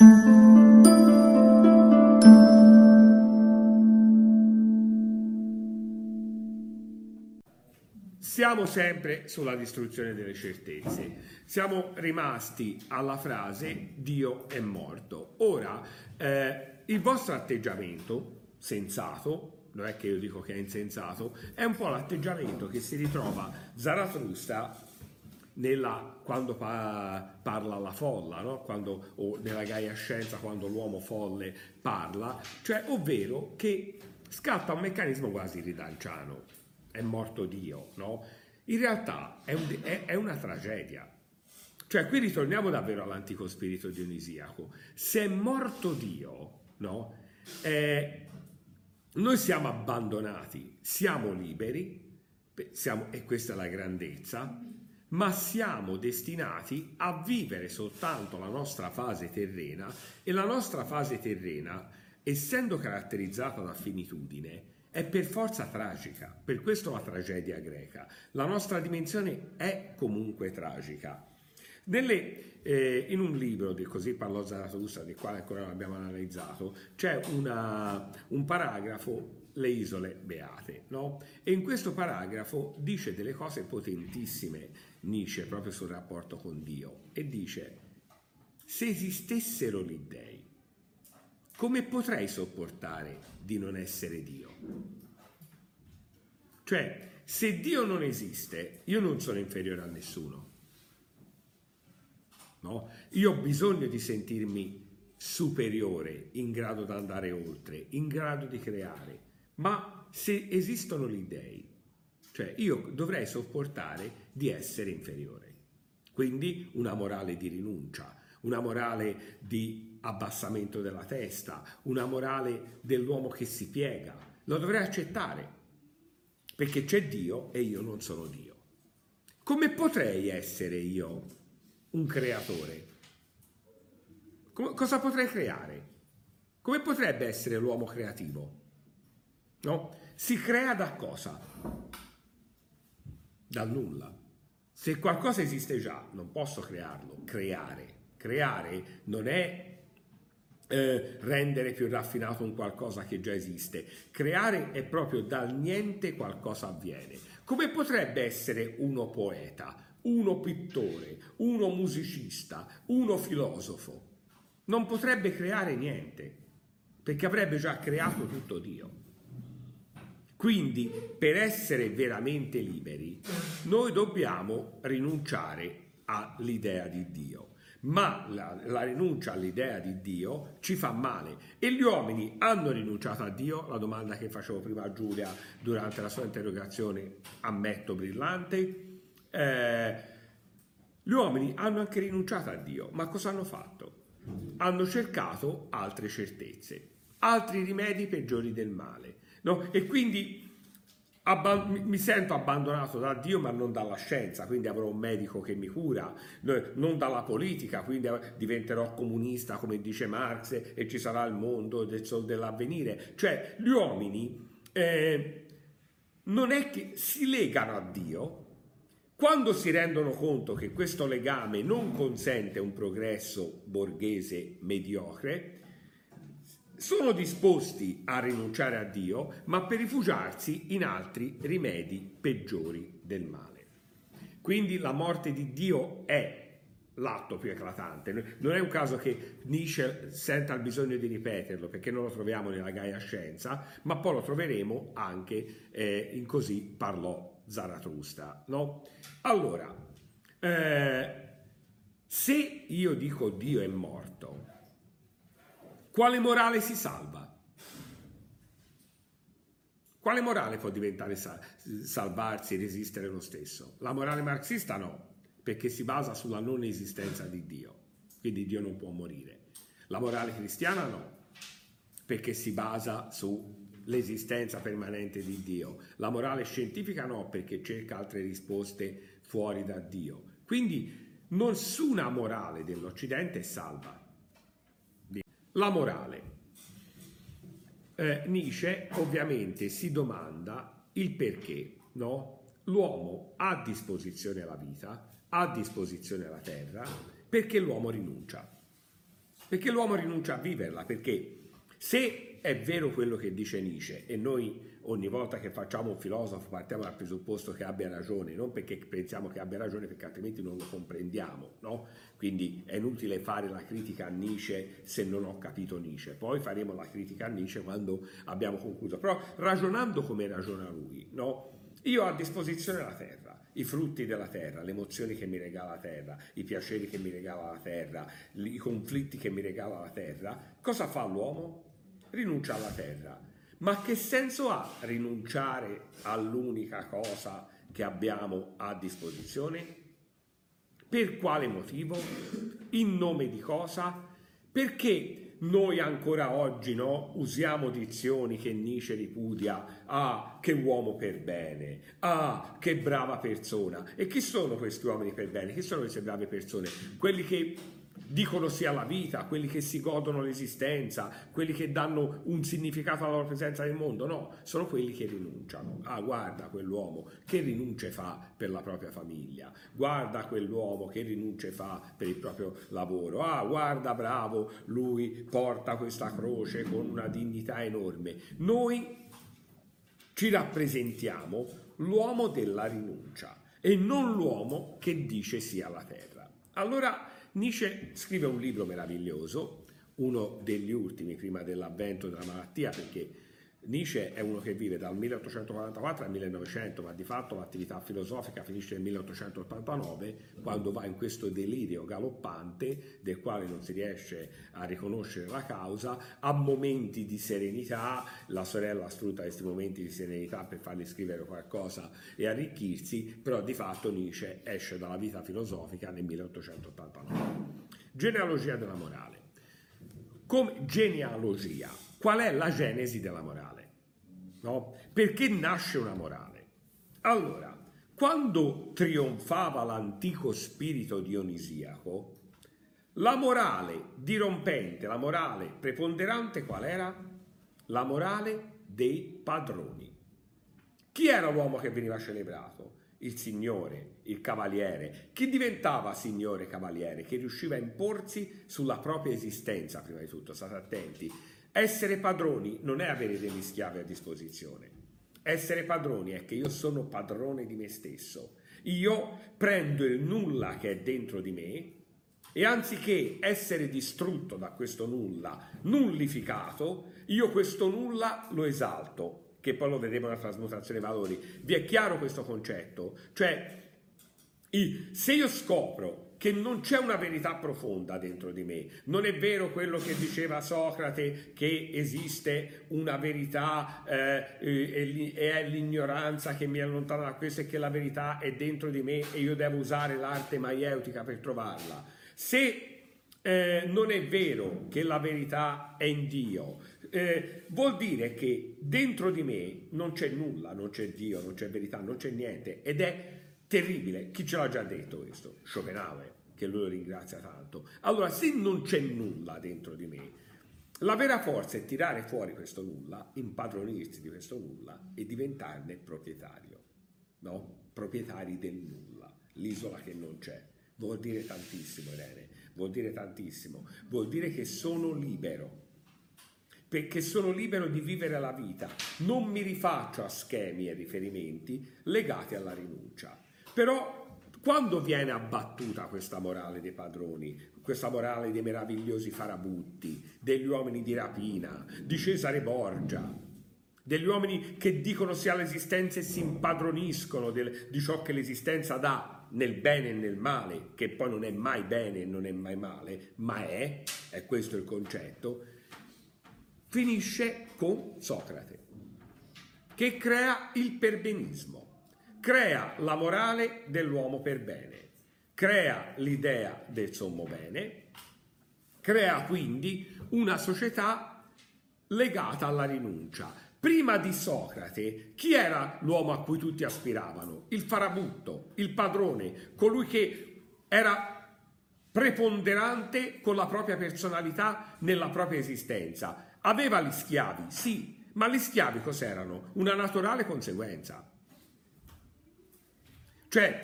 Siamo sempre sulla distruzione delle certezze. Siamo rimasti alla frase Dio è morto. Ora, eh, il vostro atteggiamento sensato, non è che io dico che è insensato, è un po' l'atteggiamento che si ritrova Zarathustra nella, quando pa, parla alla folla, no? quando, o nella Gaia Scienza, quando l'uomo folle parla, cioè ovvero che scatta un meccanismo quasi ridanciano è morto Dio, no? In realtà è, un, è, è una tragedia. Cioè, qui ritorniamo davvero all'antico spirito dionisiaco. Se è morto Dio, no? Eh, noi siamo abbandonati, siamo liberi, siamo, e questa è la grandezza, ma siamo destinati a vivere soltanto la nostra fase terrena e la nostra fase terrena, essendo caratterizzata da finitudine, è per forza tragica, per questo la tragedia greca. La nostra dimensione è comunque tragica. Nelle, eh, in un libro di Così parlò Zarathustra, del quale ancora non abbiamo analizzato, c'è una, un paragrafo, le isole beate, no? E in questo paragrafo dice delle cose potentissime Nietzsche proprio sul rapporto con Dio e dice se esistessero gli dèi, come potrei sopportare di non essere Dio? Cioè, se Dio non esiste, io non sono inferiore a nessuno. No? Io ho bisogno di sentirmi superiore, in grado di andare oltre, in grado di creare. Ma se esistono gli dèi, cioè io dovrei sopportare di essere inferiore. Quindi una morale di rinuncia, una morale di abbassamento della testa, una morale dell'uomo che si piega. Lo dovrei accettare, perché c'è Dio e io non sono Dio. Come potrei essere io un creatore? Cosa potrei creare? Come potrebbe essere l'uomo creativo? No? Si crea da cosa? Dal nulla. Se qualcosa esiste già, non posso crearlo, creare. Creare non è eh, rendere più raffinato un qualcosa che già esiste. Creare è proprio dal niente qualcosa avviene. Come potrebbe essere uno poeta, uno pittore, uno musicista, uno filosofo? Non potrebbe creare niente, perché avrebbe già creato tutto Dio. Quindi, per essere veramente liberi, noi dobbiamo rinunciare all'idea di Dio ma la, la, rinuncia all'idea di Dio ci fa male e gli uomini hanno rinunciato a Dio, la domanda che facevo prima a Giulia durante la sua interrogazione ammetto brillante, eh, gli uomini hanno anche rinunciato a Dio, ma cosa hanno fatto? Hanno cercato altre certezze, altri rimedi peggiori del male. No? E quindi mi sento abbandonato da Dio ma non dalla scienza, quindi avrò un medico che mi cura, non dalla politica, quindi diventerò comunista come dice Marx e ci sarà il mondo dell'avvenire. Cioè gli uomini eh, non è che si legano a Dio quando si rendono conto che questo legame non consente un progresso borghese mediocre, sono disposti a rinunciare a Dio, ma per rifugiarsi in altri rimedi peggiori del male. Quindi la morte di Dio è l'atto più eclatante. Non è un caso che Nietzsche senta il bisogno di ripeterlo, perché non lo troviamo nella Gaia Scienza, ma poi lo troveremo anche eh, in Così parlò Zarathustra. No? Allora, eh, se io dico Dio è morto, quale morale si salva? Quale morale può diventare salvarsi e resistere lo stesso? La morale marxista no, perché si basa sulla non esistenza di Dio, quindi Dio non può morire. La morale cristiana no, perché si basa sull'esistenza permanente di Dio. La morale scientifica no, perché cerca altre risposte fuori da Dio. Quindi nessuna morale dell'Occidente è salva. La morale. Eh, Nietzsche ovviamente si domanda il perché no? l'uomo ha a disposizione la vita, ha a disposizione la terra, perché l'uomo rinuncia. Perché l'uomo rinuncia a viverla, perché se è vero quello che dice Nietzsche e noi ogni volta che facciamo un filosofo partiamo dal presupposto che abbia ragione, non perché pensiamo che abbia ragione perché altrimenti non lo comprendiamo, no? Quindi è inutile fare la critica a Nietzsche se non ho capito Nietzsche, poi faremo la critica a Nietzsche quando abbiamo concluso, però ragionando come ragiona lui, no? Io ho a disposizione la terra, i frutti della terra, le emozioni che mi regala la terra, i piaceri che mi regala la terra, i conflitti che mi regala la terra, cosa fa l'uomo? Rinuncia alla terra ma che senso ha rinunciare all'unica cosa che abbiamo a disposizione? Per quale motivo? In nome di cosa? Perché noi ancora oggi no, usiamo dizioni che Nietzsche ripudia, ah, che uomo per bene, ah, che brava persona. E chi sono questi uomini per bene? Chi sono queste brave persone? Quelli che dicono sì alla vita, quelli che si godono l'esistenza, quelli che danno un significato alla loro presenza nel mondo, no, sono quelli che rinunciano. Ah, guarda quell'uomo che rinunce fa per la propria famiglia, guarda quell'uomo che rinunce fa per il proprio lavoro, ah, guarda bravo, lui porta questa croce con una dignità enorme. Noi ci rappresentiamo l'uomo della rinuncia e non l'uomo che dice sì alla terra. Allora, Nietzsche scrive un libro meraviglioso, uno degli ultimi prima dell'avvento della malattia, perché Nietzsche è uno che vive dal 1844 al 1900, ma di fatto l'attività filosofica finisce nel 1889, quando va in questo delirio galoppante del quale non si riesce a riconoscere la causa, a momenti di serenità, la sorella sfrutta questi momenti di serenità per fargli scrivere qualcosa e arricchirsi, però di fatto Nietzsche esce dalla vita filosofica nel 1889. Genealogia della morale. Come genealogia, qual è la genesi della morale? No? Perché nasce una morale? Allora, quando trionfava l'antico spirito dionisiaco, la morale dirompente, la morale preponderante qual era? La morale dei padroni. Chi era l'uomo che veniva celebrato? Il signore, il cavaliere. Chi diventava signore cavaliere? Che riusciva a imporsi sulla propria esistenza, prima di tutto, state attenti essere padroni non è avere degli schiavi a disposizione. Essere padroni è che io sono padrone di me stesso. Io prendo il nulla che è dentro di me e anziché essere distrutto da questo nulla, nullificato, io questo nulla lo esalto, che poi lo vedremo nella trasmutazione dei valori. Vi è chiaro questo concetto? Cioè, se io scopro che non c'è una verità profonda dentro di me. Non è vero quello che diceva Socrate, che esiste una verità eh, e è l'ignoranza che mi allontana da questo e che la verità è dentro di me e io devo usare l'arte maieutica per trovarla. Se eh, non è vero che la verità è in Dio, eh, vuol dire che dentro di me non c'è nulla, non c'è Dio, non c'è verità, non c'è niente ed è terribile. Chi ce l'ha già detto questo? Schopenhauer, che lui lo ringrazia tanto. Allora, se non c'è nulla dentro di me, la vera forza è tirare fuori questo nulla, impadronirsi di questo nulla e diventarne proprietario, no? Proprietari del nulla, l'isola che non c'è. Vuol dire tantissimo, Irene, vuol dire tantissimo. Vuol dire che sono libero perché sono libero di vivere la vita, non mi rifaccio a schemi e riferimenti legati alla rinuncia. Però quando viene abbattuta questa morale dei padroni, questa morale dei meravigliosi farabutti, degli uomini di rapina, di Cesare Borgia, degli uomini che dicono sì all'esistenza e si impadroniscono del, di ciò che l'esistenza dà nel bene e nel male, che poi non è mai bene e non è mai male, ma è, è questo il concetto, finisce con Socrate, che crea il perbenismo crea la morale dell'uomo per bene, crea l'idea del sommo bene, crea quindi una società legata alla rinuncia. Prima di Socrate, chi era l'uomo a cui tutti aspiravano? Il farabutto, il padrone, colui che era preponderante con la propria personalità nella propria esistenza. Aveva gli schiavi, sì, ma gli schiavi cos'erano? Una naturale conseguenza. Cioè,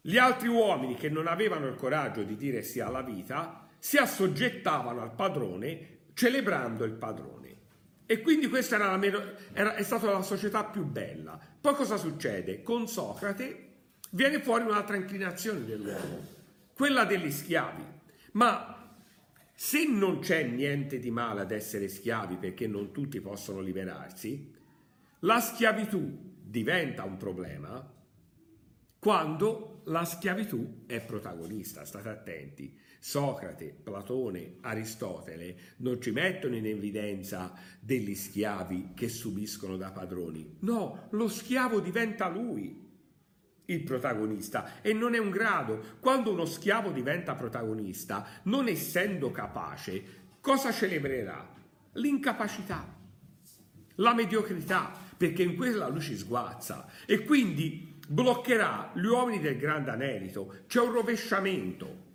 gli altri uomini che non avevano il coraggio di dire sì alla vita si assoggettavano al padrone celebrando il padrone. E quindi questa era la meno, era, è stata la società più bella. Poi cosa succede? Con Socrate viene fuori un'altra inclinazione dell'uomo, quella degli schiavi. Ma se non c'è niente di male ad essere schiavi perché non tutti possono liberarsi, la schiavitù diventa un problema quando la schiavitù è protagonista. State attenti. Socrate, Platone, Aristotele non ci mettono in evidenza degli schiavi che subiscono da padroni. No, lo schiavo diventa lui il protagonista e non è un grado. Quando uno schiavo diventa protagonista, non essendo capace, cosa celebrerà? L'incapacità, la mediocrità, perché in quella lui ci sguazza e quindi bloccherà gli uomini del grande anelito. C'è un rovesciamento